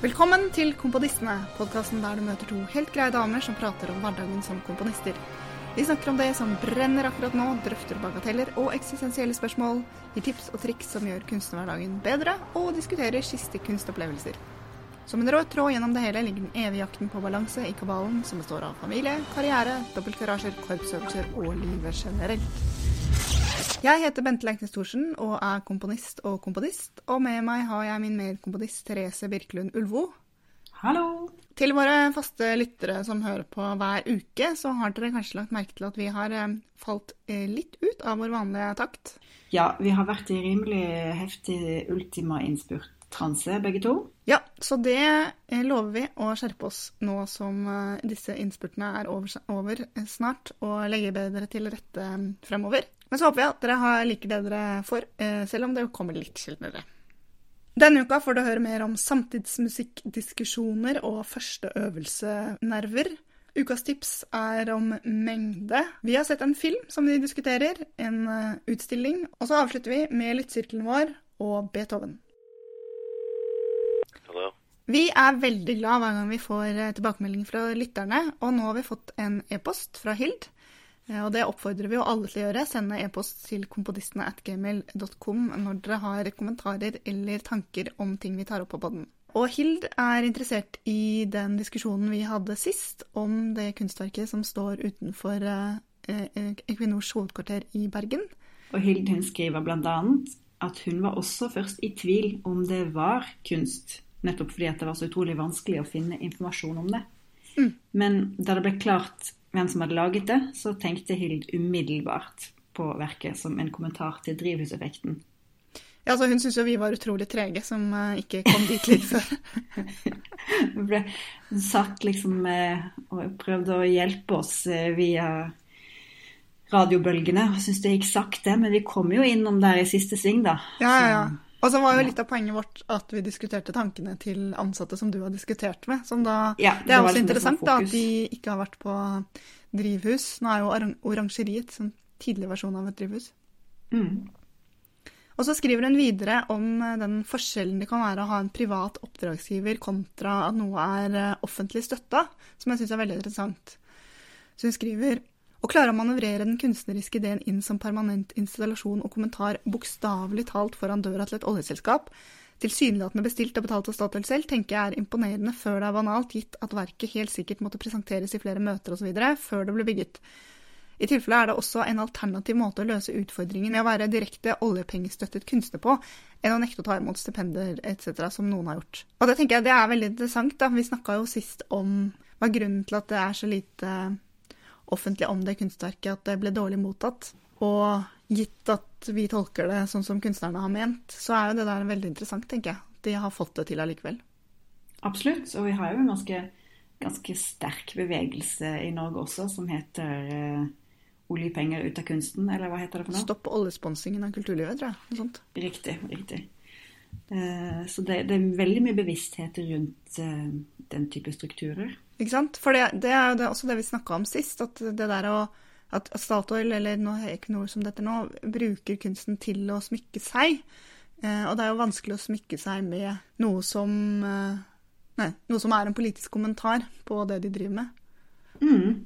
Velkommen til Komponistene, podkasten der du møter to helt greie damer som prater om hverdagen som komponister. De snakker om det som brenner akkurat nå, drøfter bagateller og eksistensielle spørsmål, gir tips og triks som gjør kunstnerhverdagen bedre, og diskuterer siste kunstopplevelser. Som en rød tråd gjennom det hele ligger den evige jakten på balanse i kabalen som består av familie, karriere, dobbeltgarasjer, korpsøvelser og livet generelt. Jeg heter Bente Leiknes Thorsen og er komponist og komponist. Og med meg har jeg min medkomponist Therese Birkelund Ulvo. Hallo! Til våre faste lyttere som hører på hver uke, så har dere kanskje lagt merke til at vi har eh, falt eh, litt ut av vår vanlige takt. Ja, vi har vært i rimelig heftig ultima-innspurt-transe, begge to. Ja, så det eh, lover vi å skjerpe oss nå som disse innspurtene er over, over snart, og legge bedre til rette fremover. Men så håper jeg at dere har like det dere får, selv om det kommer litt sjeldnere. Denne uka får du høre mer om samtidsmusikkdiskusjoner og førsteøvelsenerver. Ukas tips er om mengde. Vi har sett en film som vi diskuterer, en eh, utstilling. Og så avslutter vi med lyttsirkelen vår og Beethoven. Hello. Vi er veldig glad hver gang vi får tilbakemeldinger tilbakemelding fra lytterne, og nå har vi fått en e-post fra Hild Eh, og det oppfordrer vi jo alle til å gjøre. Sende e-post til komponistene at gmail.com når dere har kommentarer eller tanker om ting vi tar opp på poden. Og Hild er interessert i den diskusjonen vi hadde sist om det kunstverket som står utenfor eh, Equinors hovedkvarter i Bergen. Og Hild hun skriver bl.a. at hun var også først i tvil om det var kunst, nettopp fordi det var så utrolig vanskelig å finne informasjon om det. Mm. Men da det ble klart hvem som hadde laget det, så tenkte Hild umiddelbart på verket som en kommentar til drivhuseffekten. Ja, altså Hun syntes jo vi var utrolig trege som uh, ikke kom dit litt før. Hun ble satt liksom uh, og prøvde å hjelpe oss uh, via radiobølgene. og syntes det gikk sakte, men vi kom jo innom der i siste sving, da. Ja, ja, ja. Og så var jo litt av poenget vårt at vi diskuterte tankene til ansatte som du har diskutert med. Som da, ja, det, det er også liksom interessant da, at de ikke har vært på drivhus. Nå er jo Orangeriet en tidlig versjon av et drivhus. Mm. Og så skriver hun videre om eh, den forskjellen det kan være å ha en privat oppdragsgiver kontra at noe er eh, offentlig støtta, som jeg syns er veldig interessant. Så hun skriver å klare å manøvrere den kunstneriske ideen inn som permanent installasjon og kommentar bokstavelig talt foran døra til et oljeselskap, tilsynelatende bestilt og betalt av Statoil selv, tenker jeg er imponerende før det er banalt, gitt at verket helt sikkert måtte presenteres i flere møter osv. før det ble bygget. I tilfelle er det også en alternativ måte å løse utfordringen i å være direkte oljepengestøttet kunstner på, enn å nekte å ta imot stipender etc., som noen har gjort. Og det tenker jeg det er veldig interessant. da. Vi snakka jo sist om hva grunnen til at det er så lite offentlig om det kunstverket at det ble dårlig mottatt. Og gitt at vi tolker det sånn som kunstnerne har ment, så er jo det der veldig interessant, tenker jeg. De har fått det til allikevel. Absolutt. Og vi har jo en ganske, ganske sterk bevegelse i Norge også som heter eh, oljepenger ut av kunsten, eller hva heter det for noe? Stopp oljesponsingen av kulturlivet, tror jeg. Noe sånt. Riktig. riktig. Eh, så det, det, er veldig mye bevissthet rundt eh, den type strukturer. Ikke sant? For det, det er jo også det vi snakka om sist, at det der å at Statoil, eller Equinor som dette nå, bruker kunsten til å smykke seg. Eh, og det er jo vanskelig å smykke seg med noe som, eh, nei, noe som er en politisk kommentar på det de driver med. Mm.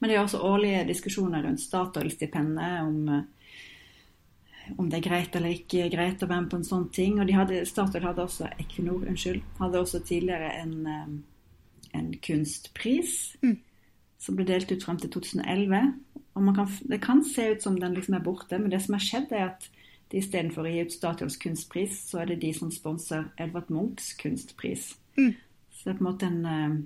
Men det er også årlige diskusjoner rundt Statoil-stipendet om, eh, om det er greit eller ikke greit å være med på en sånn ting. Og hadde, Statoil hadde også Equinor, unnskyld, hadde også tidligere en eh, en kunstpris mm. som ble delt ut frem til 2011. Og kan, Det kan se ut som den liksom er borte, men det som har skjedd, er at de istedenfor å gi ut Statoils kunstpris, så er det de som sponser Edvard Munchs kunstpris. Mm. Så det er på en måte en uh,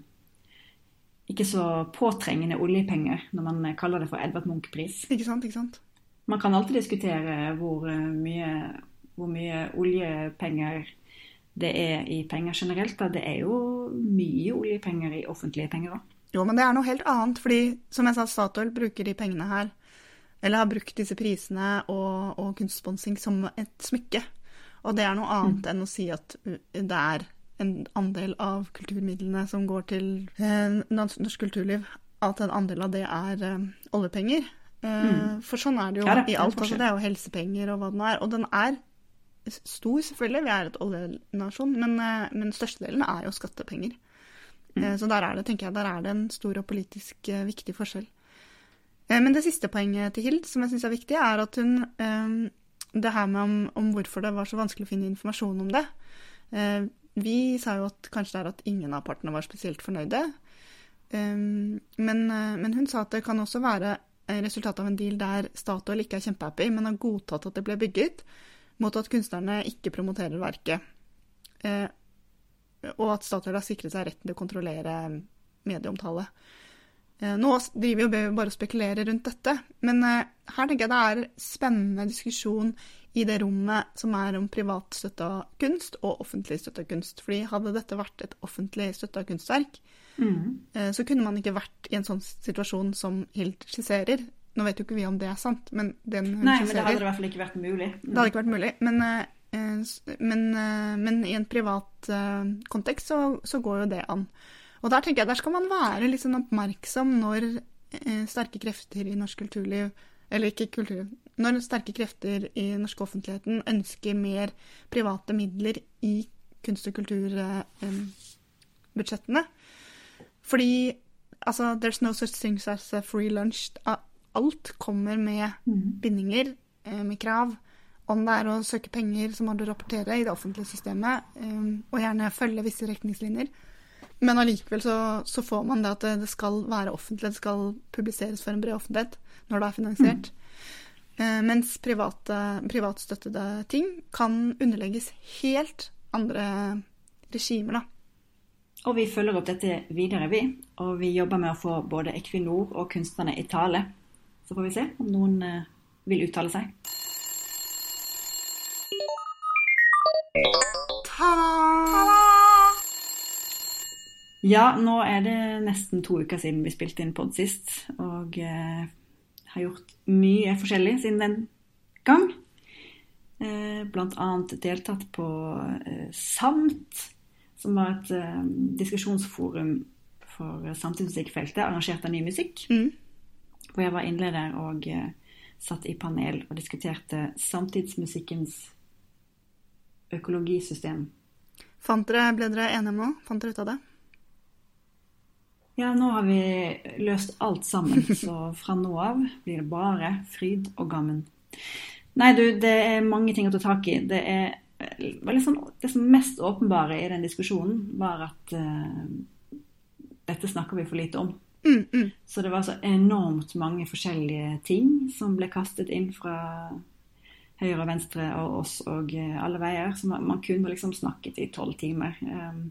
ikke så påtrengende oljepenger når man kaller det for Edvard Munch-pris. Ikke sant, ikke sant. Man kan alltid diskutere hvor eh, mye, hvor mye oljepenger det er i penger generelt. Da. Det er jo mye oljepenger i offentlige penger òg. Jo, men det er noe helt annet. fordi som jeg sa, Statoil bruker de pengene her, eller har brukt disse prisene og, og kunstsponsing som et smykke. Og det er noe annet mm. enn å si at det er en andel av kulturmidlene som går til eh, norsk kulturliv, at en andel av det er eh, oljepenger. Eh, mm. For sånn er det jo ja, det, i alt. Altså, det er jo helsepenger og hva det nå er. Og den er stor, selvfølgelig. Vi er et oljenasjon. Men, uh, men størstedelen er jo skattepenger. Mm. Uh, så der er det tenker jeg, der er det en stor og politisk viktig forskjell. men det siste poenget til Hild, som jeg syns er viktig, er at hun Det her med om, om, hvorfor det var så vanskelig å finne informasjon om det. vi sa jo at kanskje det er at ingen av partene var spesielt fornøyde. men, men hun sa at det kan også være resultatet av en deal der Statoil ikke er kjempehappy, men har godtatt at det ble bygget, mot at kunstnerne ikke promoterer verket. Eh, og at Statoil har sikret seg retten til å kontrollere medieomtale. Eh, nå driver vi bare og spekulerer rundt dette, men eh, her tenker jeg det er spennende diskusjon i det rommet som er om privat støtta kunst og offentlig støtta kunst. Fordi hadde dette vært et offentlig støtta kunstverk, Mm. Eh, så kunne man ikke vært i en sånn situasjon som Hild skisserer. Nå vet jo ikke vi om det er sant, men den hun Nei, men det hadde i hvert fall ikke vært mulig. Mm. Det hadde ikke vært mulig. Men, eh, men, eh, men i en privat kontekst så, så, går jo det an. Og der tenker jeg der skal man være litt sånn oppmerksom når sterke krefter i norsk kulturliv Eller ikke kulturliv Når sterke krefter i den norske offentligheten ønsker mer private midler i kunst- og kulturbudsjettene, fordi altså, there's no such thing as a free lunch. Alt kommer med mm. bindinger, eh, med krav. Om det er å søke penger, så må du rapportere i det offentlige systemet, um, og gjerne følge visse retningslinjer. Men allikevel så, så, får man det at det, skal være offentlig, det skal publiseres for en bred offentlighet når det er finansiert. Mm. Uh, mens private, privatstøttede ting kan underlegges helt andre regimer, da. Og vi følger opp dette videre, vi. Og vi jobber med å få både Equinor og kunstnerne i tale. Så får vi se om noen uh, vil uttale seg. Ta-da! Ja, nå er det nesten to uker siden vi spilte inn pod sist. Og eh, har gjort mye forskjellig siden den gang. Eh, blant annet deltatt på Samt som var et uh, diskusjonsforum for samtidsmusikkfeltet, arrangert av Ny Musikk. Mm. Hvor jeg var innleder og uh, satt i panel og diskuterte samtidsmusikkens økologisystem. Fant dere, Ble dere enige om noe? Fant dere ut av det? Ja, nå har vi løst alt sammen, så fra nå av blir det bare fryd og gammen. Nei, du, det er mange ting å ta tak i. Det er liksom, det som mest åpenbare i den diskusjonen var at uh, dette snakker vi for lite om. Mm, mm. Så det var så enormt mange forskjellige ting som ble kastet inn fra høyre og venstre og oss og uh, alle veier. Så man, man kunne liksom snakket i tolv timer. Um,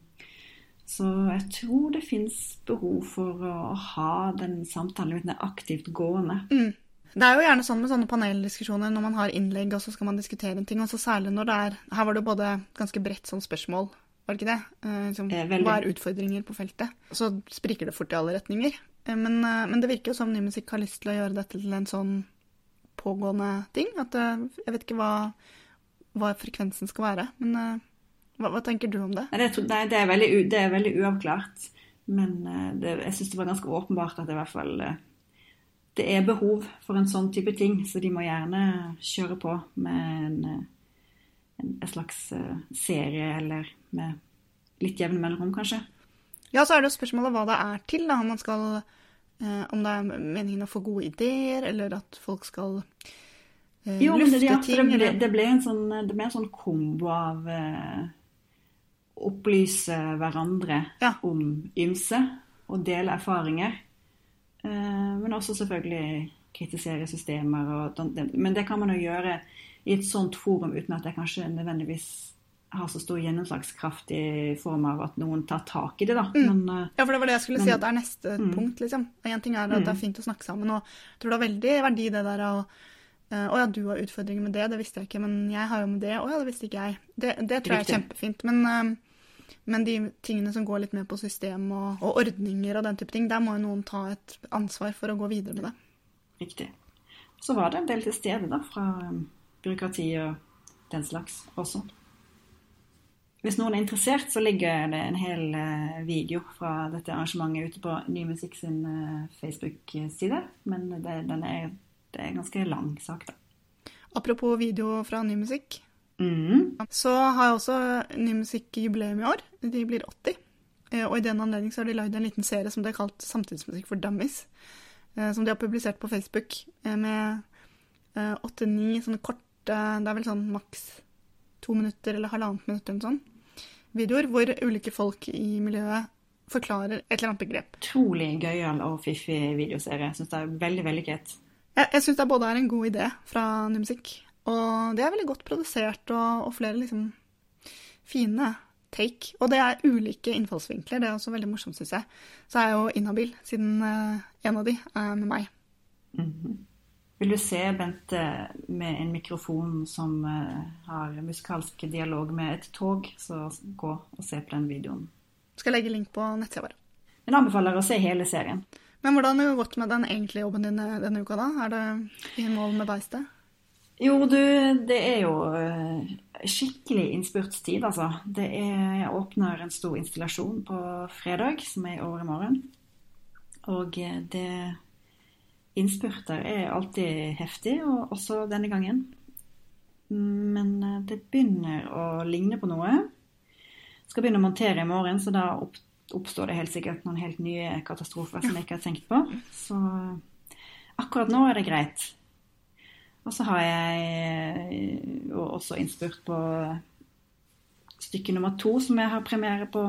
så jeg tror det fins behov for å, å, ha den samtalen litt aktivt gående. Mm. Det er jo gjerne sånn med sånne paneldiskusjoner når man har innlegg, og så skal man diskutere en ting. og så Særlig når det er Her var det både ganske bredt sånn spørsmål, var det ikke det? Eh, liksom, hva er utfordringer på feltet? Så spriker det fort i alle retninger. Eh, men, eh, men, det virker jo som ny musikk har lyst til å gjøre dette til en sånn pågående ting. At eh, jeg vet ikke hva, hva frekvensen skal være. Men eh, hva, hva, tenker du om det? Nei, det, nei, det, er, veldig, det er veldig uavklart. Men eh, det, jeg syns det var ganske åpenbart at det i hvert fall det er behov for en sånn type ting, så de må gjerne kjøre på med en, en, slags eh, serie, eller med litt jevne mellomrom, kanskje. Ja, så er det jo spørsmålet hva det er til. da, Om, man skal, eh, om det er meningen å få gode ideer, eller at folk skal eh, jo, lufte det, ja, ting. Det, det, ble en sånn, det ble en sånn kombo av eh, opplyse hverandre ja. om ymse og dele erfaringer. Eh, men også selvfølgelig kritisere systemer. men det kan man jo gjøre i et sånt forum uten at jeg kanskje nødvendigvis har så stor gjennomslagskraft i form av at noen tar tak i det, da. Mm. Men, eh, ja, for det var det jeg skulle men, si, at det er neste mm. punkt, liksom. En ting er at mm. det er fint å snakke sammen, og jeg tror det har veldig verdi det der å eh, å ja, du har utfordringer med det, det visste jeg ikke, men jeg har jo med det. Å ja, det visste ikke jeg. Det, det tror jeg er kjempefint. Men men de tingene som går litt mer på system og, og, ordninger og den type ting, der må jo noen ta et ansvar for å gå videre med det. Riktig. Så var det en del til stede da, fra byråkrati og den slags også. Hvis noen er interessert, så ligger det en hel uh, video fra dette arrangementet ute på Ny Musikk sin uh, Facebook-side. Men det, er, det, er, en ganske lang sak, da. Apropos video fra Ny Musikk. Mm. Så har jeg også Ny Musikk jubileum i år. De blir 80. Eh, og i den anledning så har de lagd en liten serie som de har kalt Samtidsmusikk for dummies. Eh, som de har publisert på Facebook eh, med åtte-ni sånne korte Det er vel sånn maks to minutter eller halvannet minutt eller sånn. Videoer hvor ulike folk i miljøet forklarer et eller annet begrep. Utrolig gøyal og fiffig videoserie. Jeg syns det er veldig greit. Jeg, jeg syns det både er en god idé fra Ny Musikk, og det er veldig godt produsert og, og flere liksom fine take. Og det er ulike innfallsvinkler. Det er også veldig morsomt, syns jeg. Så er jeg jo inhabil, siden uh, en av de er med meg. Mm -hmm. Vil du se Bente med en mikrofon som uh, har musikalsk dialog med et tog, så gå og se på den videoen. Skal legge link på nettsida vår. Jeg anbefaler å se hele serien. Men hvordan har det gått med den egentlige jobben din eh, denne uka, da? Er det i mål med beistet? Jo, du, det er jo eh, skikkelig innspurtstid, altså. Det er, jeg åpner en stor installasjon på fredag, som er i overmorgen. Og eh, det Innspurter er alltid heftig, og også denne gangen. Men eh, det begynner å ligne på noe. Skal begynne å montere i morgen, så da oppstår det helt sikkert noen helt nye katastrofer som jeg ikke har tenkt på. Så akkurat nå er det greit. Og så har jeg eh, også innspurt på stykke nummer to, som jeg har premiere på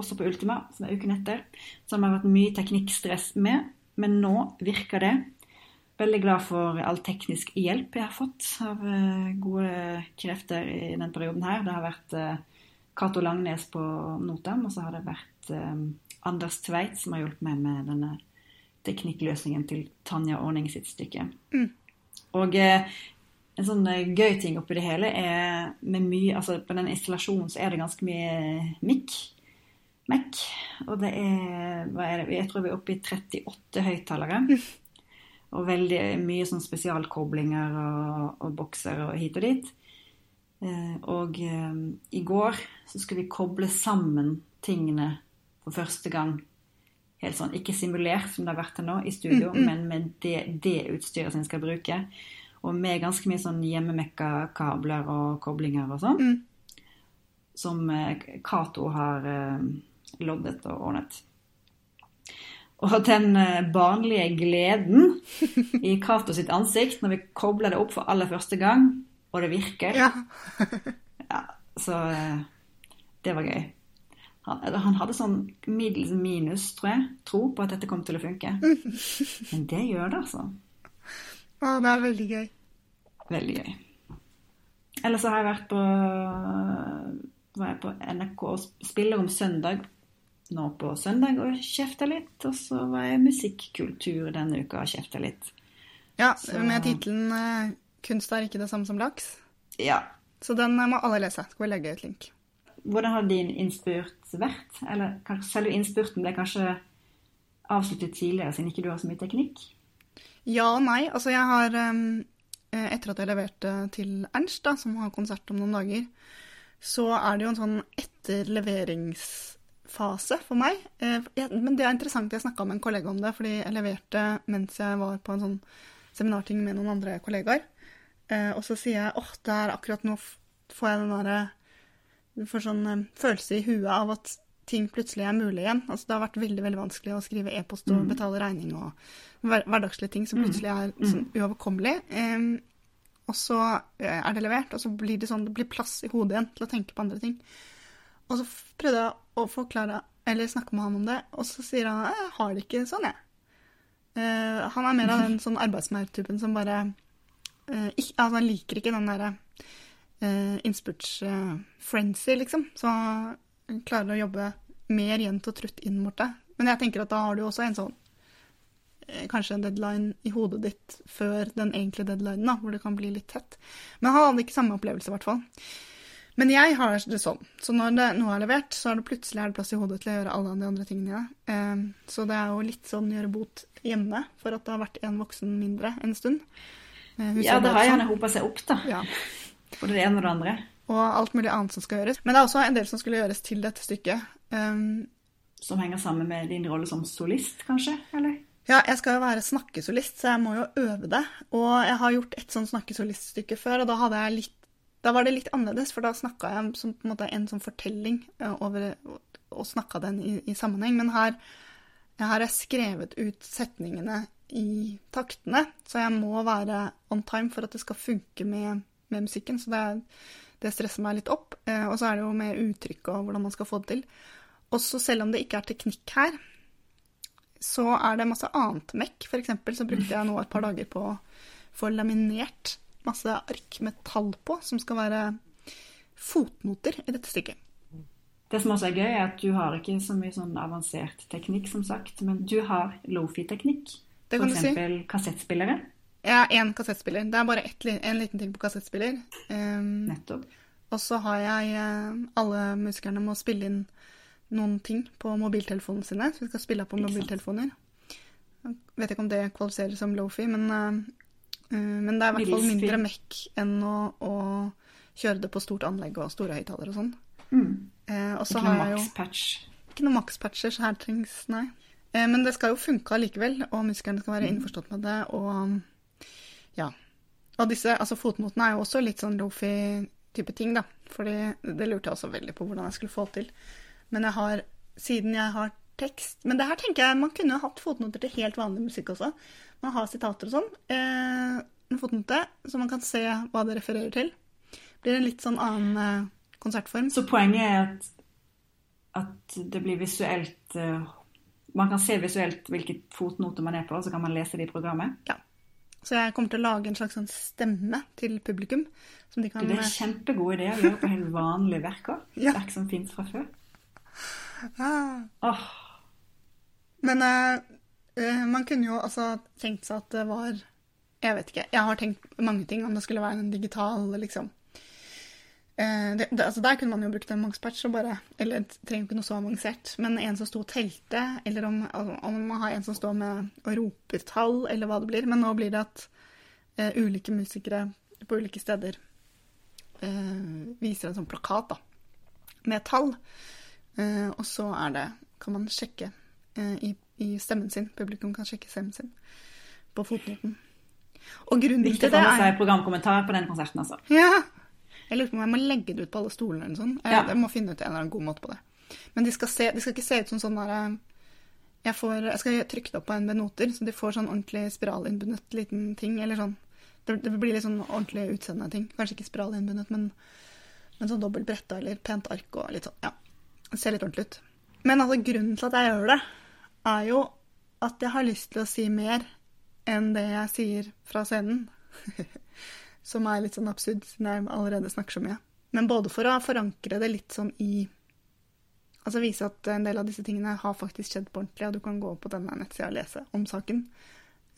også på Ultima, som er uken etter. Som har vært mye teknikkstress med, men nå virker det. Veldig glad for all teknisk hjelp jeg har fått av eh, gode krefter i denne perioden her. Det har vært eh, Cato Langnes på Notam, og så har det vært Anders Tveit som har hjulpet meg med denne teknikkløsningen til Tanja Ordning sitt stykke. Mm. Og eh, en sånn eh, gøy ting oppi det hele er med mye Altså på den installasjonen så er det ganske mye mikk. Mac. Og det er, er det? Jeg tror vi er oppe i 38 høyttalere. Og veldig mye sånn spesialkoblinger og, og bokser og hit og dit. Eh, og eh, i går så skulle vi koble sammen tingene for første gang. Helt sånn, Ikke simulert som det har vært til nå i studio, mm, mm. men med det, det utstyret som en skal bruke. Og med ganske mye sånn hjemmemekka kabler og koblinger og sånn. Mm. Som Cato har loddet og ordnet. Og den uh, barnlige gleden i Cato sitt ansikt når vi kobler det opp for aller første gang, og det virker Ja. ja så uh, det var gøy. Han, han, hadde sånn middels minus, tror jeg, tro på at dette kom til å funke. Men det gjør det, altså. Ja, det er veldig gøy. Veldig gøy. Ellers så har jeg vært på, var jeg på NRK spiller om søndag nå på søndag og kjefta litt. Og så var jeg musikkultur denne uka og kjefta litt. Ja, så... med tittelen eh, 'Kunst er ikke det samme som laks'. Ja. Så den må alle lese. Skal vi legge et link. Hvordan har din innspurt vært? Eller selve innspurten ble kanskje avsluttet tidligere, siden ikke du har så mye teknikk? Ja og nei. Altså, jeg har um, Etter at jeg leverte til Ernst, da, som har konsert om noen dager, så er det jo en sånn etterleveringsfase for meg. Eh, men det er interessant. Jeg snakka med en kollega om det, fordi jeg leverte mens jeg var på en sånn seminarting med noen andre kollegaer. Eh, og så sier jeg åh, det er akkurat nå får jeg den derre får sånn um, følelse i huet av at ting plutselig er mulig igjen. Altså, det har vært veldig veldig vanskelig å skrive e-post og mm. betale regning og hverdagslige ting som mm. plutselig er mm. sånn, uoverkommelig. Um, og så eh, er det levert, og så blir det sånn, det blir plass i hodet igjen til å tenke på andre ting. Og så prøvde jeg å forklare, eller snakke med han om det, og så sier han at jeg har det ikke sånn, jeg. Uh, han er mer av den sånn arbeidsmaurtypen som bare uh, ikke, altså, Han liker ikke den derre uh, innspurtsfrenzy, liksom. Så han klarer å jobbe mer jevnt og trutt inn mot det. Men jeg tenker at da har du også en sånn eh, Kanskje en deadline i hodet ditt før den egentlige deadlinen, da, hvor det kan bli litt tett. Men han hadde ikke samme opplevelse, i hvert fall. Men jeg har det sånn. Så når det, nå er levert, så er det plutselig er det plass i hodet til å gjøre alle de andre tingene. Eh, så det er jo litt sånn gjøre bot hjemme for at det har vært en voksen mindre en stund. Eh, ja, det har gjerne hopa seg opp, da. Ja. Både det ene og det andre. Og alt mulig annet som skal gjøres. Men det er også en del som skulle gjøres til dette stykket. Um, som henger sammen med din rolle som solist, kanskje? eller? Ja, jeg skal jo være snakkesolist, så jeg må jo øve det. Og jeg har gjort et sånt snakkesoliststykke før, og da hadde jeg litt da var det litt annerledes, for da snakka jeg som en en sånn fortelling over og snakka den i, i, sammenheng. Men her, her har jeg skrevet ut setningene i taktene, så jeg må være on time for at det skal funke med, med musikken. Så det, det, stresser meg litt opp. Eh, og så er det jo med uttrykk og hvordan man skal få det til. Også selv om det ikke er teknikk her, så er det masse annet mekk. For eksempel så brukte jeg nå et par dager på å få laminert masse ark med tall på, som skal være fotnoter i dette stykket. Det som også er gøy, er at du har ikke så mye sånn avansert teknikk, som sagt, men du har lofi-teknikk. F.eks. Si. kassettspillere. Ja, én kassettspiller. Det er bare ett, en liten ting på kassettspiller. Um, Nettopp. Og så har jeg uh, Alle musikerne må spille inn noen ting på mobiltelefonene sine. Så vi skal spille på mobiltelefoner. Jeg vet ikke om det kvalifiserer som lofi, men, uh, men det er i hvert fall mindre mekk enn å, å, kjøre det på stort anlegg og store høyttalere og sånn. Mm. Uh, ikke noe makspatch? Ikke noe makspatcher, så her trengs Nei. Uh, men det skal jo funke allikevel, og musikerne skal være mm. innforstått med det, og ja. Og disse, altså fotnotene er jo også litt sånn lofi-type ting, da. Fordi det lurte jeg også veldig på hvordan jeg skulle få til. Men jeg har, siden jeg har tekst Men det her tenker jeg man kunne hatt fotnoter til helt vanlig musikk også. Man har sitater og sånn. Eh, en fotnote, så man kan se hva det refererer til. Blir en litt sånn annen eh, konsertform. Så poenget er at, at det blir visuelt eh, Man kan se visuelt hvilke fotnoter man er på, og så kan man lese det i programmet? Ja. Så jeg kommer til å lage en slags sånn stemme til publikum. Som de kan, det er en kjempegod idé å gjøre på helt vanlige verk òg. Ja. Verk som fins fra før. Ah. Oh. Men uh, man kunne jo altså tenkt seg at det var Jeg vet ikke. Jeg har tenkt mange ting om det skulle være en digital, liksom. Uh, det, det, altså der kunne man jo brukt en makspatch og Eller trenger ikke noe så avansert. Men en som sto og telte, eller om, om, man har en som står med og roper tall, eller hva det blir. Men nå blir det at uh, ulike musikere på ulike steder viser en sånn plakat da, med tall. Eh, og så er det kan man sjekke eh, i, i, stemmen sin. Publikum kan sjekke stemmen sin på fotnoten. Og grunnen til det er seg programkommentar på den konserten, altså. Ja. Jeg lurer på om jeg må legge det ut på alle stolene eller noe sånt. Jeg, ja. jeg, må finne ut en eller annen god måte på det. Men de skal, se, de skal ikke se ut som sånn der eh, jeg, jeg skal trykke det opp på en med noter, så de får sånn ordentlig spiralinnbundet liten ting. Eller sånn. Det, det blir litt sånn ordentlig utseende ting. Kanskje ikke spiralinnbundet, men, men sånn dobbelt bretta eller pent ark og litt sånn. Ja. Det ser litt ordentlig ut. Men altså, grunnen til at jeg gjør det, er jo at jeg har lyst til å si mer enn det jeg sier fra scenen. Som er litt sånn absurd, siden jeg allerede snakker så mye. Men både for å forankre det litt sånn i Altså vise at en del av disse tingene har faktisk skjedd på ordentlig, og du kan gå på denne nettsida og lese om saken.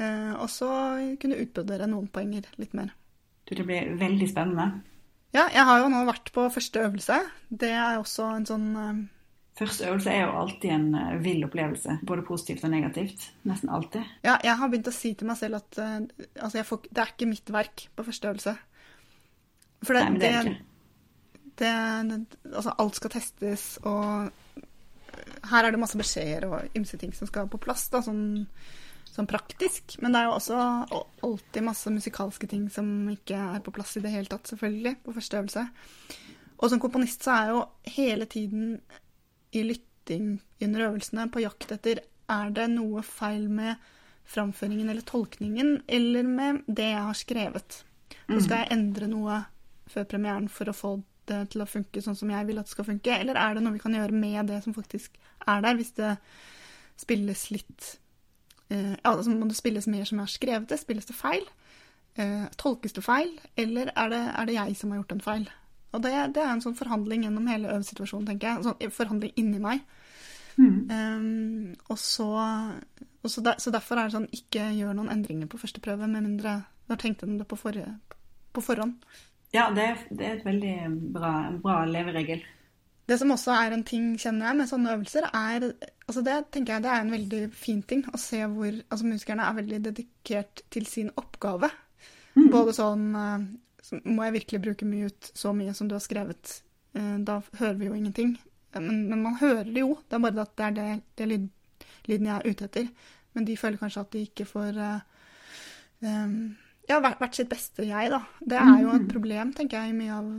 Eh, og så kunne utbrodere noen poenger litt mer. Det blir veldig spennende. Ja, jeg har jo nå vært på første øvelse. Det er også en sånn uh... Første øvelse er jo alltid en uh, vill opplevelse. Både positivt og negativt. Nesten alltid. Ja, jeg har begynt å si til meg selv at uh, altså får, det er ikke mitt verk på første øvelse. For det, Nei, det, er ikke. Det, det, altså, alt skal testes, og her er det masse beskjeder og ymse ting som skal på plass. da, sånn sånn praktisk. Men det er jo også alltid masse musikalske ting som ikke er på plass i det hele tatt, selvfølgelig, på første øvelse. Og som komponist så er jo hele tiden i lytting under øvelsene på jakt etter er det noe feil med framføringen eller tolkningen eller med det jeg har skrevet. Så skal jeg endre noe før premieren for å få det til å funke sånn som jeg vil at det skal funke, eller er det noe vi kan gjøre med det som faktisk er der, hvis det spilles litt eh, altså Må det spilles mer som jeg har skrevet det? Spilles det feil? Eh, tolkes det feil? Eller er det, er det, jeg som har gjort en feil? Og det, det er en sånn forhandling gjennom hele øvesituasjonen, tenker jeg. Sånn forhandling inni meg. Mm. Um, og så, og så, der, så, derfor er det sånn ikke gjør noen endringer på første prøve, med mindre du har tenkt det på, forrige, på forhånd. Ja, det, det, er et veldig bra, bra leveregel. Det som også er en ting, kjenner jeg, med sånne øvelser, er altså Det tenker jeg det er en veldig fin ting å se hvor altså musikerne er veldig dedikert til sin oppgave. Mm. Både sånn uh, Må jeg virkelig bruke mye ut så mye som du har skrevet? Uh, da hører vi jo ingenting. Men, men, man hører det jo. Det er bare at det er det, det lyd, lyden jeg er ute etter. Men de føler kanskje at de ikke får um, ja, vært sitt beste jeg, da. Det er jo et mm. problem, tenker jeg, mye av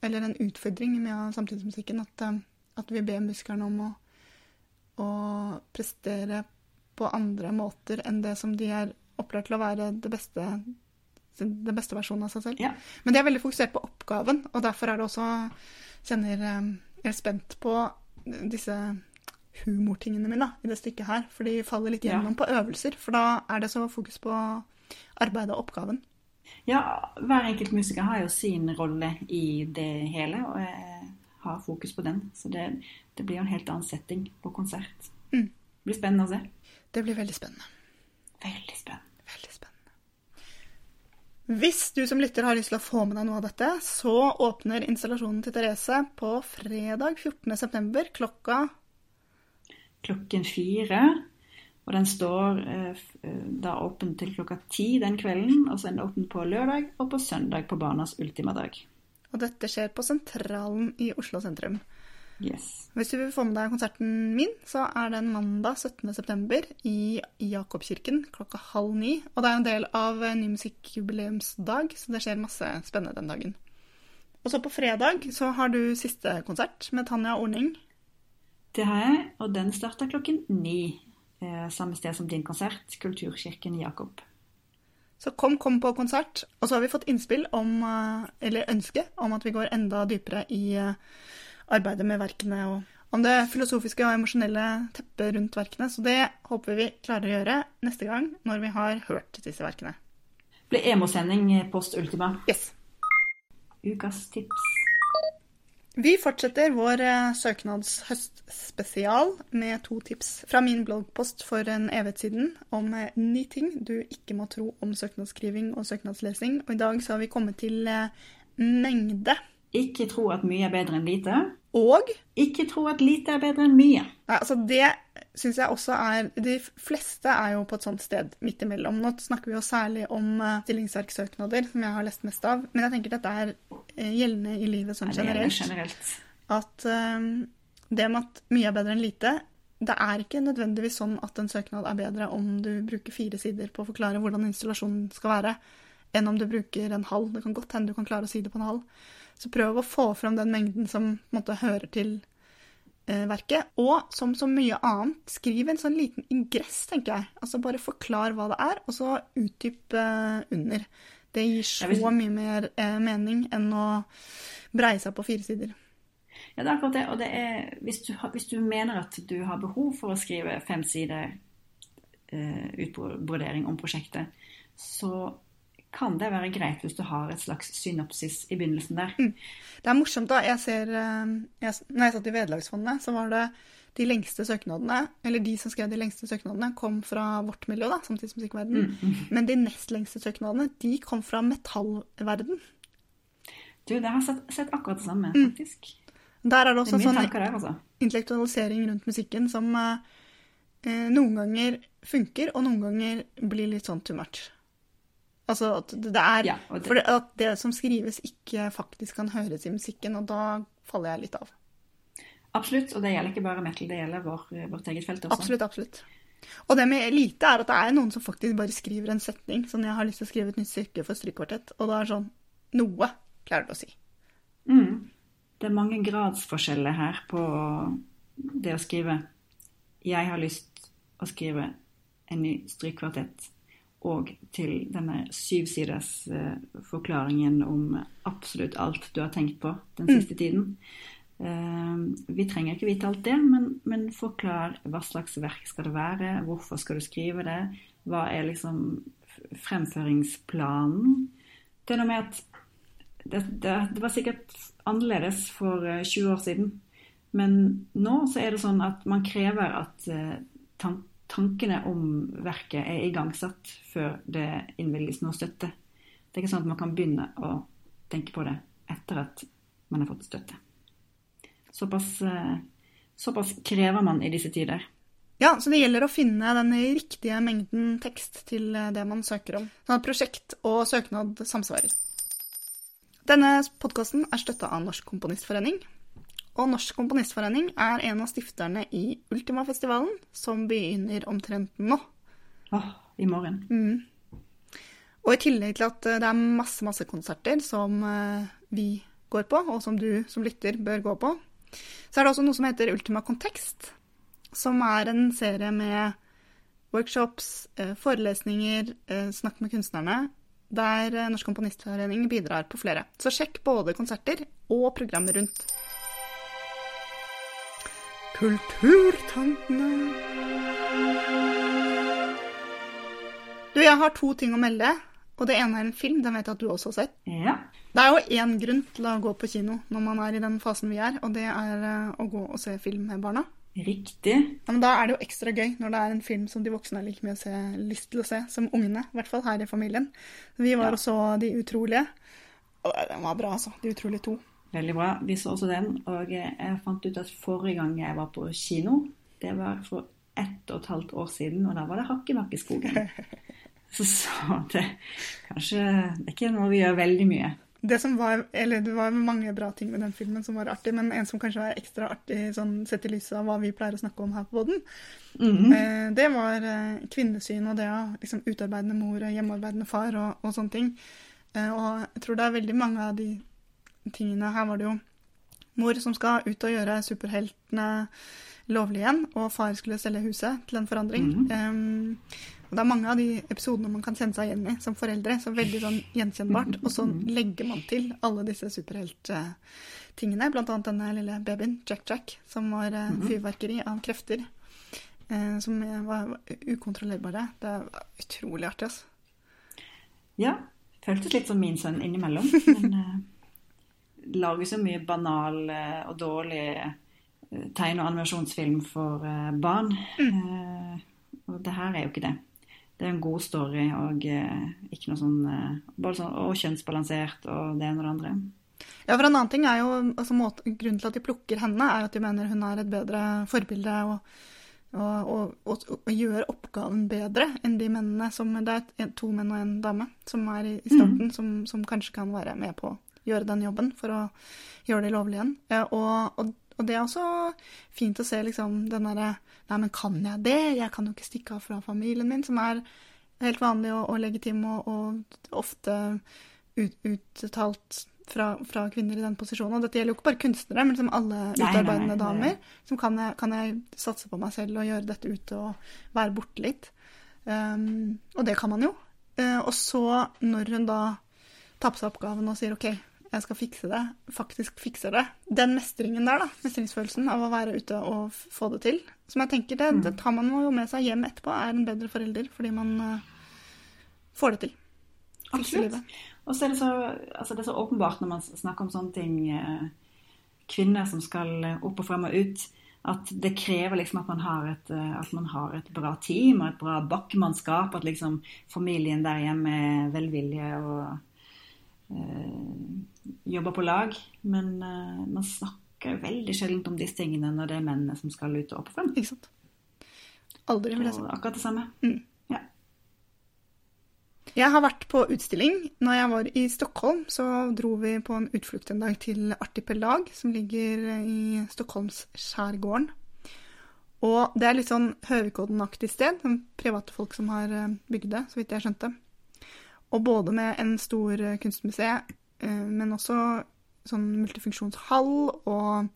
Eller en utfordring i mye av samtidsmusikken. At, eh, at vi ber musikerne om å, å, prestere på andre måter enn det som de er opplært til å være det beste, det beste versjonen av seg selv. Ja. Men de er veldig fokusert på oppgaven, og derfor er det også kjenner eh, Jeg er spent på disse humortingene mine da, i det stykket her. For de faller litt gjennom ja. på øvelser. For da er det så fokus på arbeidet og oppgaven. Ja, hver enkelt musiker har jo sin rolle i det hele, og jeg har fokus på den. Så det, det blir en helt annen setting på konsert. Mm. Det blir spennende å se. Det blir. Veldig spennende. Veldig spennende. Hvis du som lytter har lyst til å få med deg noe av dette, så åpner installasjonen til Therese på fredag 14.9. klokka klokken fire. Og den står eh, eh, da åpen til klokka ti den kvelden, og så er den åpen på lørdag og på søndag på Barnas ultimadag. Og dette skjer på Sentralen i Oslo sentrum. Yes. Hvis du vil få med deg konserten min, så er den mandag 17.9. i Jakobkirken klokka halv ni. Og det er en del av Ny musikkjubileumsdag, så det skjer masse spennende den dagen. Og så på fredag så har du siste konsert med Tanja Orning. Det har jeg, og den starter klokken ni. Eh, samme sted som din konsert, Kulturkirken Jakob. Så kom, kom på konsert. Og så har vi fått innspill om, eh, eller ønske om at vi går enda dypere i eh, arbeidet med verkene og om det filosofiske og emosjonelle teppet rundt verkene. Så det håper vi klarer å gjøre neste gang når vi har hørt disse verkene. Blir emosending post ultima. Yes. Ukas tips. Vi fortsetter vår eh, søknadshøstspesial med to tips fra min bloggpost for en evighet siden om eh, ni ting du ikke må tro om søknadsskriving og søknadslesing. Og i dag så har vi kommet til eh, mengde. Ikke tro at mye er bedre enn lite. Og Ikke tro at lite er bedre enn mye. Nei, altså Det syns jeg også er De fleste er jo på et sånt sted midt imellom. Nå snakker vi jo særlig om uh, stillingsverksøknader, som jeg har lest mest av. Men jeg tenker dette er uh, gjeldende i livet sånn generelt. generelt. At um, det med at mye er bedre enn lite det er ikke nødvendigvis sånn at en søknad er bedre om du bruker fire sider på å forklare hvordan installasjonen skal være, enn om du bruker en halv. Det kan godt hende du kan klare å si det på en halv. Så prøv å få fram den mengden som måte hører til eh, verket. Og som så mye annet, skriv en sånn liten ingress, tenker jeg. Altså bare forklar hva det er, og så utdyp eh, under. Det gir så mye mer eh, mening enn å breie seg på fire sider. Ja, det er akkurat det. Og det er, hvis, du, hvis, du, mener at du har behov for å skrive fem sider eh, utbrodering om prosjektet, så kan det være greit hvis du har et slags synopsis i begynnelsen der. Mm. Det er morsomt, da. Jeg ser, eh, jeg, når jeg satt i Vederlagsfondet, så var det de lengste søknadene, eller de som skrev de lengste søknadene, kom fra vårt miljø, da, samtidsmusikkverden. Mm, mm. Men de nest lengste søknadene, de kom fra metallverden. Du, det har sett, sett akkurat det samme, mm. faktisk. Der er det også det sånn der, altså. intellektualisering rundt musikken som eh, noen ganger funker, og noen ganger blir litt sånn too much. Altså at det er ja, det... For at det som skrives, ikke faktisk kan høres i musikken, og da faller jeg litt av. Absolutt, og det gjelder ikke bare metal, det gjelder vår, vårt eget felt også. Absolutt, absolutt. Og det med lite er at det er noen som faktisk bare skriver en setning. Sånn jeg har lyst til å skrive et nytt stykke for strykkvartett, og da er sånn Noe klarer du å si. Mm. Det er mange gradsforskjeller her på det å skrive. Jeg har lyst å skrive en ny strykkvartett og til denne syvsiders uh, forklaringen om absolutt alt du har tenkt på den mm. siste tiden. Uh, vi trenger ikke vite alt det, men, men, forklar hva slags verk skal det være, hvorfor skal du skrive det, hva er liksom fremføringsplanen. Det er noe med at det, det, det var sikkert annerledes for 20 eh, år siden, men nå så er det sånn at man krever at tanken tank tankene om verket er igangsatt før det innvilges noe støtte. Det er ikke sånn at man kan begynne å tenke på det etter at man har fått støtte. Såpass, eh, såpass krever man i disse tider. Ja, så det gjelder å finne den riktige mengden tekst til eh, det man søker om. Sånn at prosjekt og søknad samsvarer. Denne podkasten er støtta av Norsk Komponistforening. Og Norsk Komponistforening er en av stifterne i Ultimafestivalen, som begynner omtrent nå. Åh, i morgen. Mm. Og i tillegg til at det er masse, masse konserter som vi går på, og som du som lytter bør gå på, så er det også noe som heter Ultima Kontekst, som er en serie med workshops, forelesninger, snakk med kunstnerne, der Norsk Komponistforening bidrar på flere. Så sjekk både konserter og programmer rundt. Kulturtantene. Du, jeg har to ting å melde. Og det ene er en film. Den vet jeg at du også har sett. Ja. Det er jo én grunn til å gå på kino når man er i den fasen vi er, og det er eh, å gå og se film med barna. Riktig. Ja, men da er det jo ekstra gøy når det er en film som de voksne har like mye se, lyst til å se som ungene. I hvert fall her i familien. Vi var ja. og så De utrolige. Og den var bra, altså. De utrolige to. Veldig bra. Vi så også den. Og jeg fant ut at forrige gang jeg var på kino, det var for ett og et halvt år siden, og da var det Hakkebakkeskogen. Så, så det kanskje Det er ikke noe vi gjør veldig mye. Det som var, eller det var mange bra ting med den filmen som var artig, men en som kanskje var ekstra artig sånn sett i lys av hva vi pleier å snakke om her på poden, mm -hmm. det var eh, kvinnesyn og det å liksom, utarbeidende mor og hjemmearbeidende far og, og sånne ting. Eh, og jeg tror det er veldig mange av de tingene Her var det jo mor som skal ut og gjøre superheltene lovlig igjen, og far skulle selge huset til en forandring. Mm -hmm. um, og det er mange av de episodene man kan kjenne seg igjen i som foreldre. Så veldig sånn gjenkjennbart. Og så legger man til alle disse superhelttingene. Blant annet denne lille babyen, Jack Jack, som var mhm. fyrverkeri av krefter. Uh, som var ukontrollerbare. Det var utrolig artig, altså. Ja. Føltes litt som min sønn innimellom. Men uh, lager så mye banal uh, og dårlig tegn- tegne- og animasjonsfilm for uh, barn. Mm. og det her er jo ikke det det er en god story og eh, ikke noe sånn, eh, bare sånn og kjønnsbalansert og det ene og det andre. Ja, for en annen ting er jo, altså måten, Grunnen til at de plukker henne, er at de mener hun er et bedre forbilde og, og, og, og gjør oppgaven bedre enn de mennene som Det er to menn og en dame som er i, starten, mm. som, som, kanskje kan være med på gjøre den jobben for å gjøre det lovlig igjen. Og, og, og det er også fint å se liksom den derre Nei, men kan jeg det? Jeg kan jo ikke stikke av fra familien min, som er helt vanlig og, og legitim og, og ofte ut, uttalt fra, fra, kvinner i den posisjonen. Og dette gjelder jo ikke bare kunstnere, men liksom alle nei, utarbeidende nei, nei, damer. Som kan jeg, kan jeg, satse på meg selv og gjøre dette ute og være borte litt? Um, og det kan man jo. Uh, og så, når hun da tar på seg oppgaven og sier OK, jeg skal fikse det, faktisk fikser det. Den mestringen der, da, mestringsfølelsen av å være ute og få det til, som jeg tenker, det, det tar man jo med seg hjem etterpå, er en bedre forelder fordi man uh, får det til. Absolutt. Og så er det så, altså det er så åpenbart når man snakker om sånne ting, uh, kvinner som skal opp og frem og ut, at det krever liksom at man har et, at man har et bra team og et bra bakkemannskap, at liksom familien der hjemme er velvilje og jobber på lag. Men man snakker veldig sjelden om disse tingene når det er mennene som skal ut og opp frem. Ikke sant. Aldri, vil jeg si. Akkurat det samme. Mm. Ja. Jeg har vært på utstilling. Når jeg var i Stockholm, så dro vi på en utflukt en dag til Artipelag, som ligger i Stockholmsskjærgården. Og det er litt sånn Høvikodden-aktig sted. Sånn private folk som har eh, bygd det, så vidt jeg skjønte. Og både med en stor kunstmuseet, eh, men også sånn multifunksjonshall og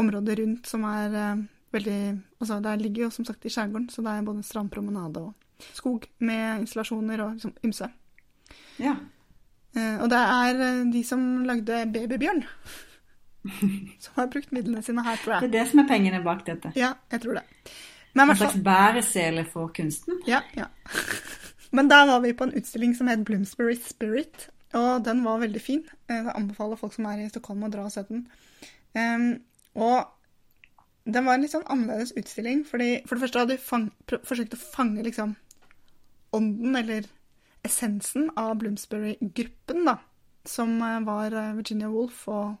området rundt som er eh, veldig Altså, det ligger jo som sagt i skjærgården, så det er både strandpromenade og skog med installasjoner og liksom ymse. Ja. Eh, og det er eh, de som lagde Babybjørn, som har brukt midlene sine her, tror jeg. Det er det som er pengene bak dette? Ja, jeg tror det. Men, en slags bæresele for kunsten? Ja, ja. Men da var vi på en utstilling som het Bloomsbury Spirit, og den var veldig fin. Jeg anbefaler folk som er i Stockholm å dra og se den. Um, og den var en litt sånn annerledes utstilling, fordi for det første hadde de fang, forsøkt å fange liksom ånden, eller essensen, av Bloomsbury-gruppen, da. Som eh, var eh, Virginia Woolf og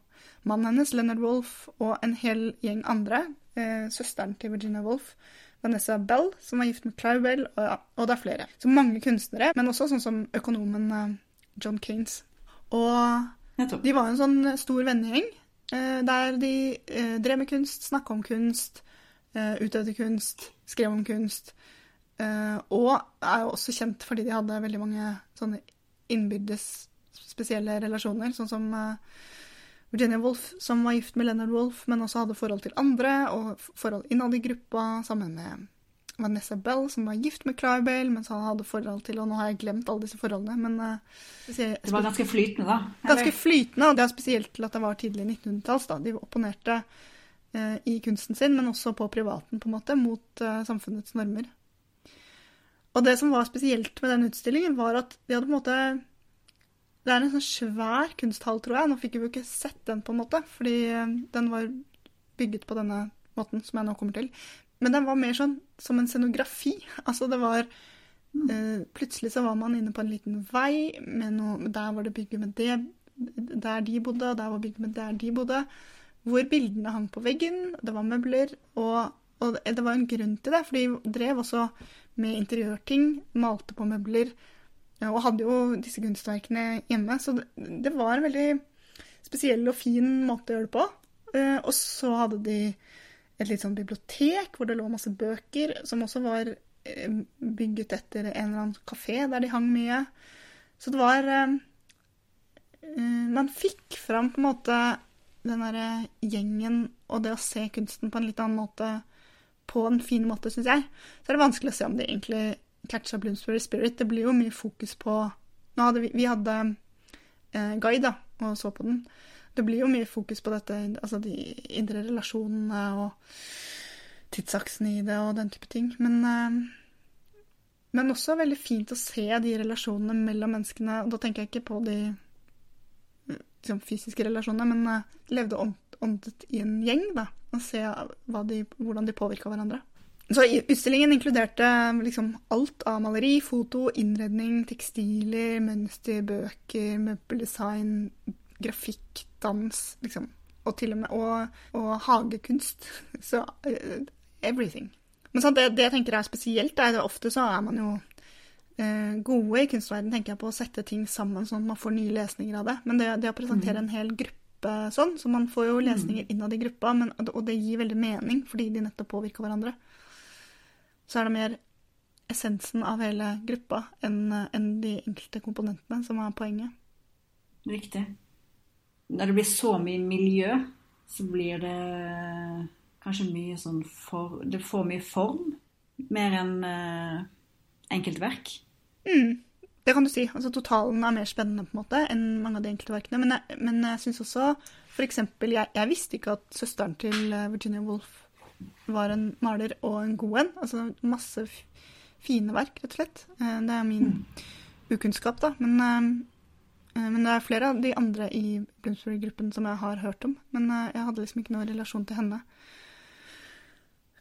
mannen hennes, Leonard Woolf, og en hel gjeng andre. Eh, søsteren til Virginia Woolf. Vanessa Bell, som var gift med Clive Bell, og, ja, og det er flere. Så mange kunstnere, men også sånn som økonomen eh, John Kanes. Og de var en sånn stor vennegjeng eh, der de eh, drev med kunst, snakka om kunst, eh, utøvde kunst, skrev om kunst. og er jo også kjent fordi de hadde veldig mange sånne innbyrdes spesielle relasjoner, sånn som Virginia Woolf, som var gift med Leonard Woolf, men også hadde forhold til andre, og forhold innad i gruppa, sammen med Vanessa Bell, som var gift med Clive Bale, mens han hadde forhold til Og nå har jeg glemt alle disse forholdene, men uh, Det var ganske flytende, da? Eller? Ganske flytende, og det er spesielt til at det var tidlig 1900-talls. De opponerte uh, i kunsten sin, men også på privaten, på en måte, mot uh, samfunnets normer. Og det som var spesielt med den utstillingen, var at de hadde på en måte Det er en sånn svær kunsthall, tror jeg. Nå fikk vi jo ikke sett den, på en måte, fordi den var bygget på denne måten som jeg nå kommer til. Men den var mer sånn som en scenografi. Altså det var eh, Plutselig så var man inne på en liten vei, noe, der var det bygget med det der de bodde, og der var bygget med der de bodde. Hvor bildene hang på veggen, det var møbler. Og, og det var en grunn til det, for de drev også med interiørting, malte på møbler. Og hadde jo disse kunstverkene hjemme. Så det, det var en veldig spesiell og fin måte å gjøre det på. Eh, og så hadde de et litt sånn bibliotek hvor det lå masse bøker, som også var eh, bygget etter en eller annen kafé der de hang mye. Så det var eh, Man fikk fram på en måte den derre gjengen og det å se kunsten på en litt annen måte, på en fin måte, syns jeg. Så er det vanskelig å se om det egentlig catcha Bloomsbury Spirit. Det blir jo mye fokus på hadde vi, vi hadde eh, guide, da, og så på den det blir jo mye fokus på dette, altså de indre relasjonene og tidsaksen i det og den type ting. Men, eh, men også veldig fint å se de relasjonene mellom menneskene. Og da tenker jeg ikke på de liksom, fysiske relasjonene, men eh, levde åndet i en gjeng, da. Og se de, hvordan de påvirka hverandre. Så Utstillingen inkluderte liksom alt av maleri, foto, innredning, tekstiler, mønster, bøker, møbeldesign, grafikk, dans, liksom. Og til og med og, og hagekunst. Så uh, everything. Men sant, det, det, jeg tenker er spesielt, er at ofte så er man jo uh, gode i kunstverdenen, tenker jeg på å sette ting sammen sånn at man får nye lesninger av det. Men det, det å presentere mm. en hel gruppe sånn, så man får jo mm. lesninger innad i gruppa, men, og det gir veldig mening fordi de nettopp påvirker hverandre. Så er det mer essensen av hele gruppa enn enn de enkelte komponentene som er poenget. Riktig når det blir så mye miljø, så blir det kanskje mye sånn for Det får mye form, mer enn uh, enkeltverk. Mm, det kan du si. Altså Totalen er mer spennende på en måte enn mange av de enkeltverkene. Men jeg, men jeg syns også f.eks. Jeg, jeg visste ikke at søsteren til eh, Virginia Woolf var en maler og en god en. Altså masse fine verk, rett og slett. Eh, det er min ukunnskap, da. Men Eh, men det er flere av de andre i Bloomsbury-gruppen som jeg har hørt om. Men eh, jeg hadde liksom ikke noen relasjon til henne.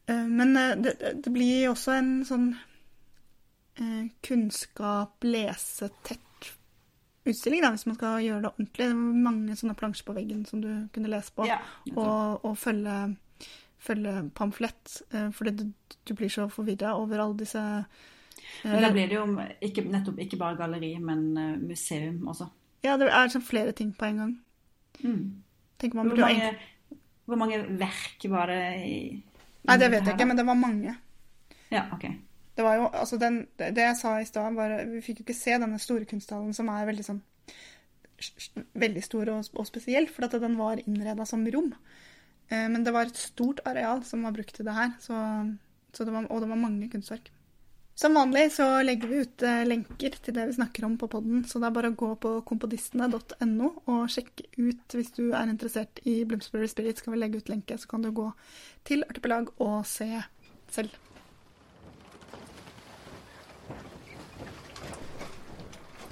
Eh, men det, det blir også en sånn kunnskap, lese, tett utstilling, da, hvis man skal gjøre det ordentlig. Det var mange sånne plansjer på veggen som du kunne lese på, ja, og, og, følge, følge pamflett. Fordi du, du blir så forvirra over alle disse men Da blir det jo ikke, nettopp ikke bare galleri, men museum også. Ja, det er liksom flere ting på en gang. Mm. Hvor, mange, hvor mange verk var det i Nei, det vet jeg ikke, men det var mange. Ja, ok. Det var jo, altså den, det, det jeg sa i stad, var Vi fikk jo ikke se denne store kunsthallen som er veldig sånn Veldig stor og, og spesiell, for at den var innreda som rom. Eh, men det var et stort areal som var brukt til det her, så, så det var, og det var mange kunstverk. Som vanlig så legger vi ut eh, lenker til det vi snakker om på poden, så det er bare å gå på kompodistene.no og sjekke ut hvis du er interessert i Bloomsbury Spirit. Skal vi legge ut lenke, så kan du gå til Artipelag og se selv.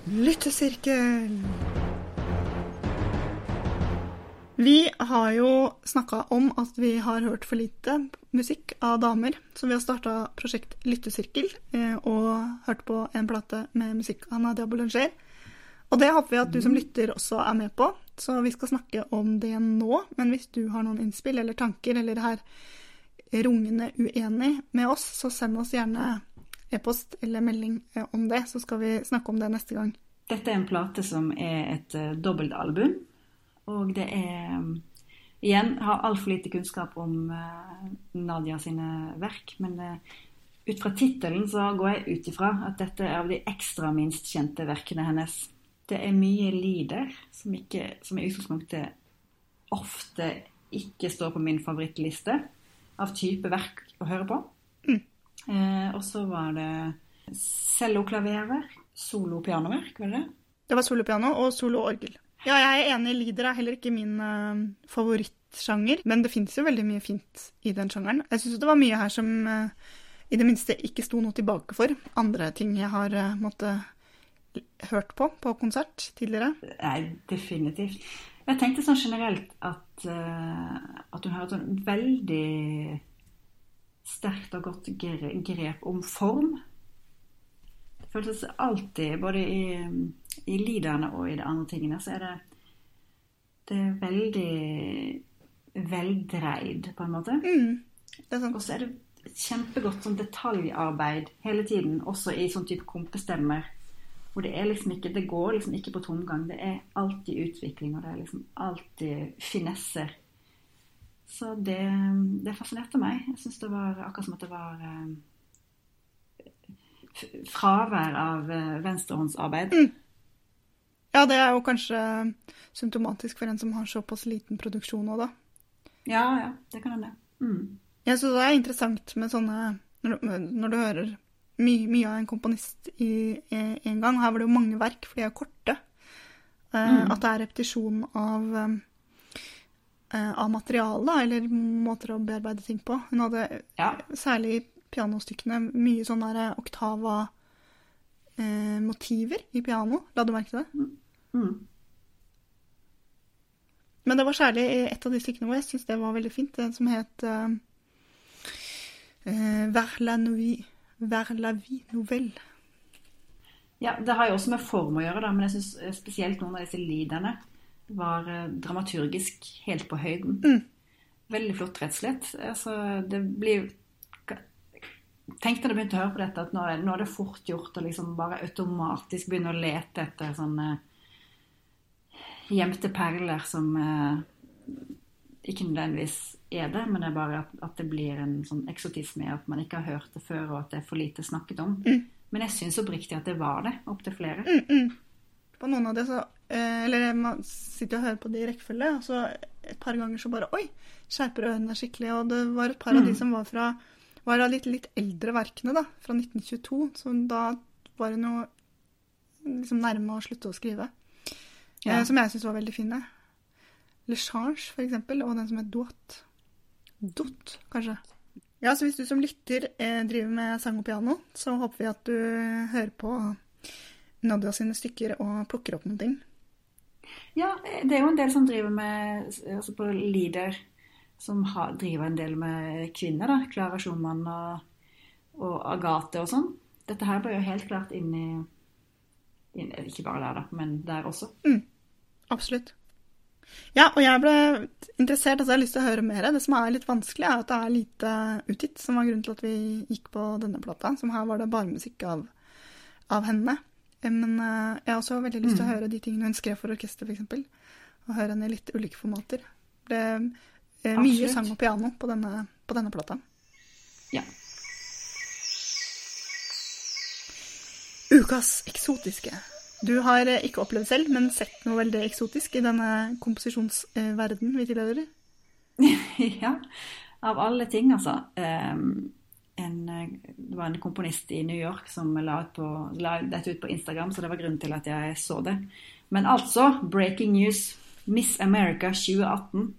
Lyttesirkel. Vi har jo snakka om at vi har hørt for lite musikk av damer, så vi har starta prosjekt Lyttesirkel eh, og hørt på en plate med musikk av Nadia Boulanger. Og det håper vi at du som lytter også er med på, så vi skal snakke om det nå. Men hvis du har noen innspill eller tanker eller er rungende uenig med oss, så send oss gjerne e-post eller melding eh, om det, så skal vi snakke om det neste gang. Dette er en plate som er et uh, dobbeltalbum og det er Igjen har altfor lite kunnskap om uh, Nadia sine verk, men uh, ut fra tittelen så går jeg ut ifra at dette er av de ekstra minst kjente verkene hennes. Det er mye lider som, ikke, som i utgangspunktet ofte ikke står på min favorittliste av type verk å høre på. Mm. Eh, og så var det celloklaverer, solo-pianoverk, var det det? Det var solopiano og soloorgel. Ja, jeg er enig. Lider er heller ikke min uh, favorittsjanger, men det fins jo veldig mye fint i den sjangeren. Jeg syns det var mye her som uh, i det minste ikke sto noe tilbake for. Andre ting jeg har uh, måttet hørt på på konsert tidligere. Nei, definitivt. Jeg tenkte sånn generelt at, at hun har et sånn veldig sterkt og godt grep om form. Føltes alltid, både i i liderne og i de andre tingene, så er det, det er veldig veldreid, på en måte. Mm, og så er det kjempegodt sånn detaljarbeid hele tiden, også i sånn type kompestemmer. Hvor det er liksom ikke Det går liksom ikke på tomgang. Det er alltid utvikling, og det er liksom alltid finesser. Så det, det fascinerte meg. Jeg syns det var akkurat som at det var eh, fravær av eh, venstrehåndsarbeid. Mm. Ja, det er jo kanskje symptomatisk for en som har såpass liten produksjon òg, da. Ja, ja, det kan hende. Mm. Jeg syns det er interessant med sånne Når, når du hører mye, mye, av en komponist i en gang Her var det jo mange verk, for de er korte. Eh, mm. At det er repetisjon av, eh, av materiale, eller måter å bearbeide ting på. Hun hadde ja. særlig i pianostykkene mye sånne oktava eh, motiver i piano. La du merke til det? Mm. Mm. Men det var særlig i et av de stykkene hvor jeg syns det var veldig fint, det som het uh, Vers la nuit, Vers la vie nouvelle. Ja, det har jo også med form å gjøre, da, men jeg syns spesielt noen av disse lidene var dramaturgisk helt på høyden. Mm. Veldig flott, rett og slett. Altså, det blir tenkte da du begynte å høre på dette, at nå er, nå er det fort gjort å liksom bare automatisk begynne å lete etter sånne gjemte perler som eh, ikke nødvendigvis er det, men det er bare at, at, det blir en sånn eksotisme i at man ikke har hørt det før, og at det er for lite snakket om. Mm. Men jeg syns oppriktig at det var det, opptil flere. Mm, mm. På noen av det så eh, Eller man sitter og hører på det i rekkefølge, og så et par ganger så bare Oi! Skjerper ørene skikkelig. Og det var et par av de mm. som var fra var av litt, litt eldre verkene, da. Fra 1922. Så da var hun jo liksom nærme å slutte å skrive. Ja. Eh, som jeg syns var veldig fine. Le Change, for eksempel, og den som er Dot. Dot, kanskje. Ja, så hvis du som lytter eh, driver med sang og piano, så håper vi at du hører på Nadia sine stykker og plukker opp noen ting. Ja, det er jo en del som driver med altså på Lider, som har, driver en del med kvinner, da. Klara Schumann og, og Agathe og sånn. Dette her bør jo helt klart inn i ikke bare der, da, men der også. Mm. Absolutt. Ja, og jeg ble interessert, altså jeg har lyst til å høre mer. Det som er litt vanskelig, er at det er lite utgitt, som var grunnen til at vi gikk på denne plata. Som her var det bare musikk av, av henne. Eh, men uh, jeg har også veldig lyst til å mm. høre de tingene hun skrev for orkester, f.eks. Og høre henne i litt ulike formater. Det uh, mye sang og piano på denne, på denne plata. Ja. Ukas eksotiske. Du har eh, ikke opplevd selv, men sett noe veldig eksotisk i denne komposisjonsverdenen vi tilhører? ja, av alle ting, altså. En, det var en komponist i New York som la, ut på, la dette ut på Instagram, så det var grunnen til at jeg så det. Men altså, breaking news. Miss America 2018.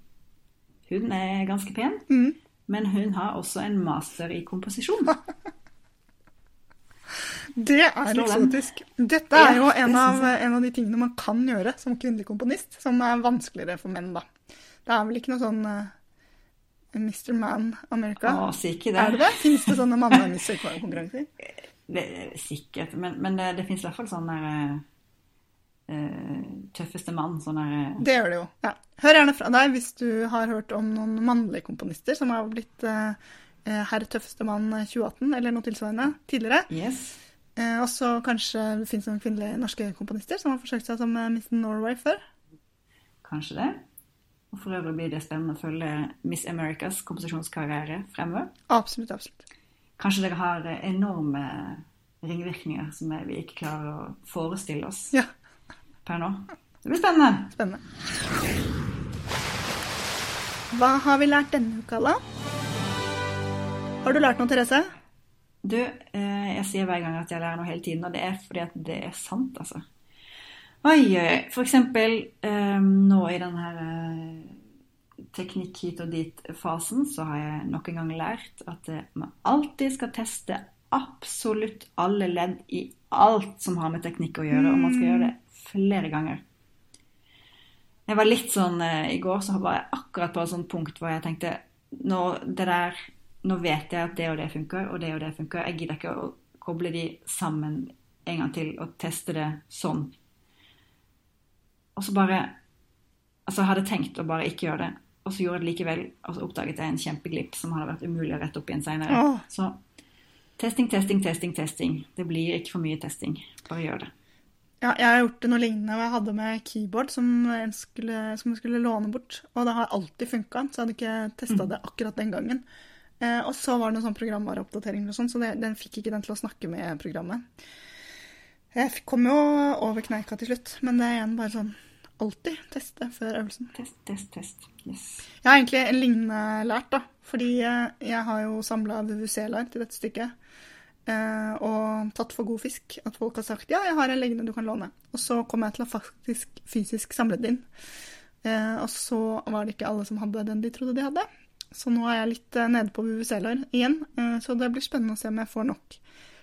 Hun er ganske pen, mm. men hun har også en master i komposisjon. Det er eksotisk. Dette er jo en av, en av, de tingene man kan gjøre som kvinnelig komponist, som er vanskeligere for menn, da. Det er vel ikke noe sånn eh, Mr. Man America? Å, sikkert det. Er det det? Fins det sånne mannemusikkonkurranser? Sikkert, men, men det, det fins i hvert fall sånn der uh, tøffeste mann. Sånn der uh... Det gjør det jo. Ja. Hør gjerne fra deg hvis du har hørt om noen mannlige komponister som har blitt uh, Herr tøffeste mann 2018, eller noe tilsvarende, tidligere. Yes. Eh, og så kanskje det finnes noen kvinnelige norske komponister som har forsøkt seg som Miss Norway før. Kanskje det. Og for øvrig blir det spennende å følge Miss Americas komposisjonskarriere fremover. Absolutt, absolutt. kanskje dere har enorme ringvirkninger som vi ikke klarer å forestille oss ja. Per nå. Det blir spennende. Spennende. Hva har vi lært denne uka, da? Har du lært noe, Therese? Du, eh, jeg sier hver gang at jeg lærer noe hele tiden, og det er fordi at det er sant, altså. Oi, for eksempel eh, nå i den her eh, teknikk hit og dit-fasen, så har jeg nok en gang lært at man alltid skal teste absolutt alle ledd i alt som har med teknikk å gjøre, og man skal gjøre det flere ganger. Jeg var litt sånn I går så var jeg akkurat på et sånt punkt hvor jeg tenkte nå, der, nå vet jeg at det og det funker, og det og det funker. Jeg gidder ikke å koble de sammen en gang til og teste det sånn og så bare Altså, jeg hadde tenkt å bare ikke gjøre det, og så gjorde jeg det likevel. Og så oppdaget jeg en kjempeglipp som hadde vært umulig å rette opp igjen seinere. Så testing, testing, testing, testing. Det blir ikke for mye testing. Bare gjør det. Ja, jeg har gjort noe lignende jeg hadde med keyboard som jeg skulle, som jeg skulle låne bort. Og det har alltid funka, så jeg hadde ikke testa mm. det akkurat den gangen. Eh, og så var det noen sånn programvareoppdateringer og sånn, så det, den fikk ikke den til å snakke med programmet. Jeg kom jo over kneika til slutt, men det er igjen bare sånn alltid teste før øvelsen. Test, test, test. Yes. Jeg har egentlig en lignende lært, da. Fordi eh, jeg har jo samla VVC-lar til dette stykket. Eh, og tatt for god fisk at folk har sagt ja, jeg har en liggende du kan låne. Og så kom jeg til å faktisk fysisk samle det inn. Eh, og så var det ikke alle som hadde den de trodde de hadde. Så nå er jeg litt nede på VVC-lar igjen. så det blir spennende å se om jeg får nok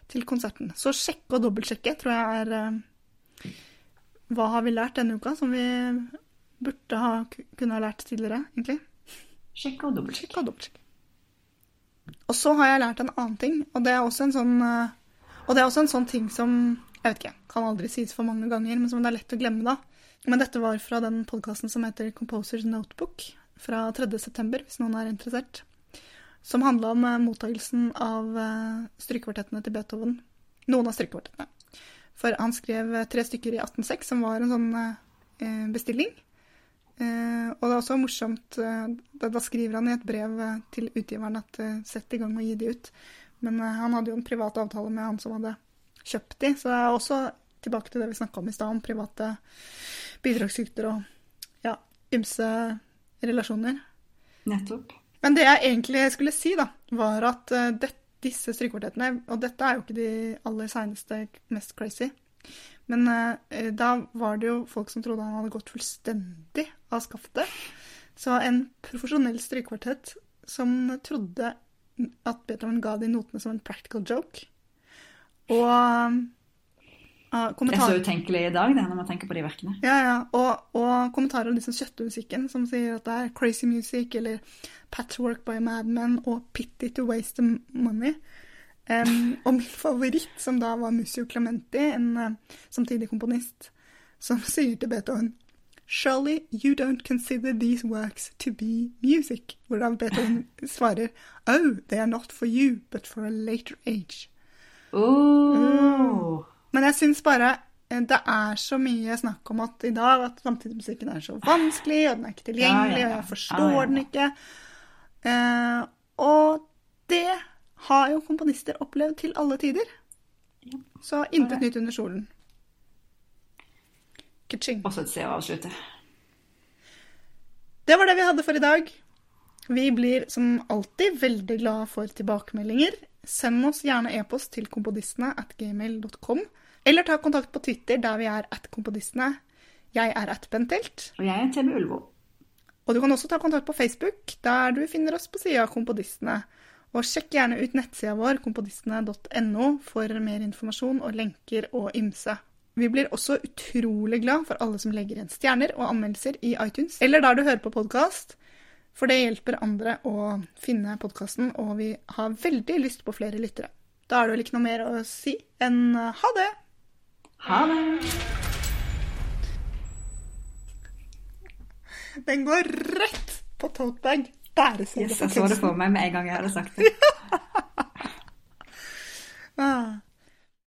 til konserten. Så sjekke og dobbeltsjekke tror jeg er Hva har vi lært denne uka som vi burde ha kunne ha lært tidligere, egentlig? Sjekke og dobbeltsjekke. Og så har jeg lært en annen ting, og det er også en sånn er også en sånn ting som jeg vet ikke, kan aldri sies for mange ganger, men som det er lett å glemme da. Men dette var fra den podkasten som heter Composers Notebook fra 3.9., hvis noen er interessert som handla om uh, mottagelsen av uh, strykekvartettene til Beethoven. Noen av strykekvartettene. For han skrev tre stykker i 1806, som var en sånn bestilling. Og det er også morsomt da, da, skriver han i et brev til utgiveren at sett i gang og gi de ut. Men han hadde jo en privat avtale med han som hadde kjøpt de, så det er også tilbake til det vi snakka om i stad, om private bidragsyter og ja, ymse relasjoner. Nettopp. Men det jeg egentlig skulle si, da, var at det, disse strykekvartettene Og dette er jo ikke de aller seineste, mest crazy. Men eh, da var det jo folk som trodde han hadde gått fullstendig av skaftet. Så en profesjonell strykekvartett som trodde at Beethoven ga de notene som en practical joke. Og Uh, det er så utenkelig i dag, det, når man tenker på de verkene. Ja, ja. Og, og kommentarer om liksom kjøttmusikken, som sier at det er crazy music, eller patchwork by madmen og pity to waste the money. Um, og min favoritt, som da var Musio Clementi, en uh, samtidig komponist, som sier til Beethoven Surely you don't consider these works to be music. Hvorav Beethoven svarer Oh, they are not for you, but for a later age. Oh. Mm. Men jeg syns bare eh, det er så mye snakk om at i dag at samtidsmusikken er så vanskelig, og den er ikke tilgjengelig, og jeg forstår den ikke. Eh, og det har jo komponister opplevd til alle tider. Så intet nytt under solen. Kaching. Også et sted å avslutte. Det var det vi hadde for i dag. Vi blir som alltid veldig glade for tilbakemeldinger. Send oss gjerne e-post til kompodistene at gmail.com. Eller ta kontakt på Twitter, der vi er at kompodistene. Jeg er at Bentelt. Og jeg er Tebe Ulvo. Og du kan også ta kontakt på Facebook, der du finner oss på sida av Komponistene. Og sjekk gjerne ut nettsida vår, kompodistene.no, for mer informasjon og lenker og ymse. Vi blir også utrolig glad for alle som legger igjen stjerner og anmeldelser i iTunes, eller der du hører på podkast, for det hjelper andre å finne podkasten, og vi har veldig lyst på flere lyttere. Da er det vel ikke noe mer å si enn eh, ha det! Ha det! Den går rett på totebag. Bare si det. Yes, jeg så det for meg med en gang jeg hadde sagt det. ah.